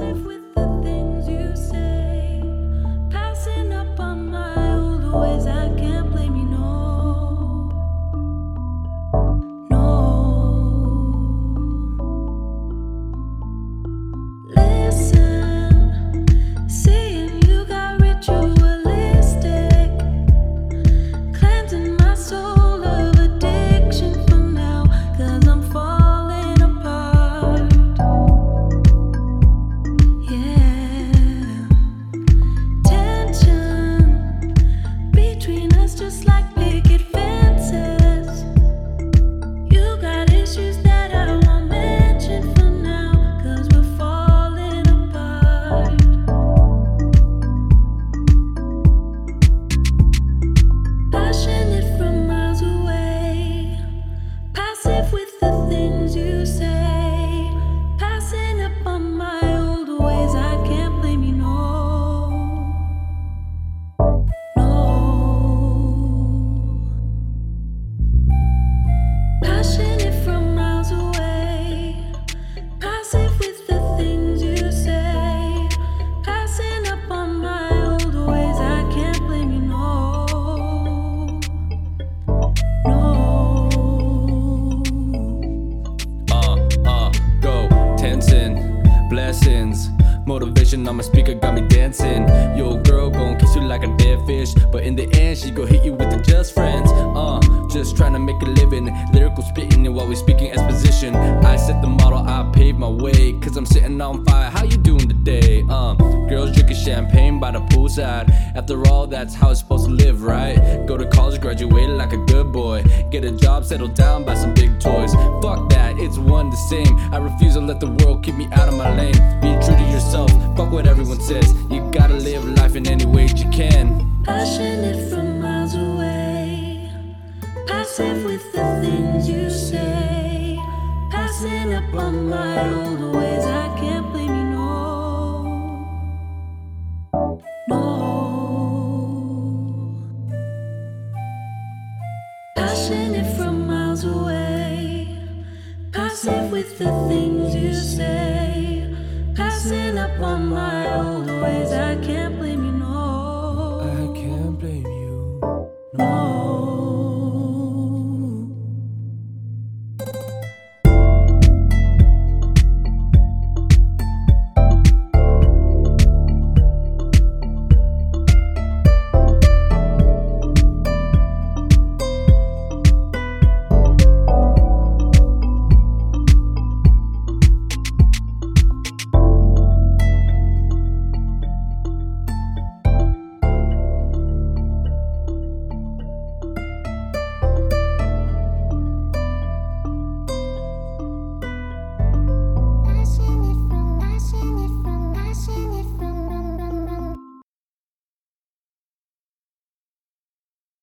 live with Motivation on my speaker got me dancing. Yo, girl gon' kiss you like a dead fish. But in the end, she gon' hit you with the just friends. Uh, just trying to make a living. Lyrical spitting while we speaking exposition. I set the model, I paved my way. Cause I'm sitting on fire. How you doing today? Uh, girls drinking champagne by the poolside. After all, that's how it's supposed to live, right? Go to college, graduate like a good. Get a job, settle down, buy some big toys. Fuck that, it's one the same. I refuse to let the world keep me out of my lane. Be true to yourself, fuck what everyone says. You gotta live life in any way you can. Passionate from miles away. Passive with the things you say. Passing up on my old ways. I can't miles away. Passive with the things you say. Passing up on my old ways. I can't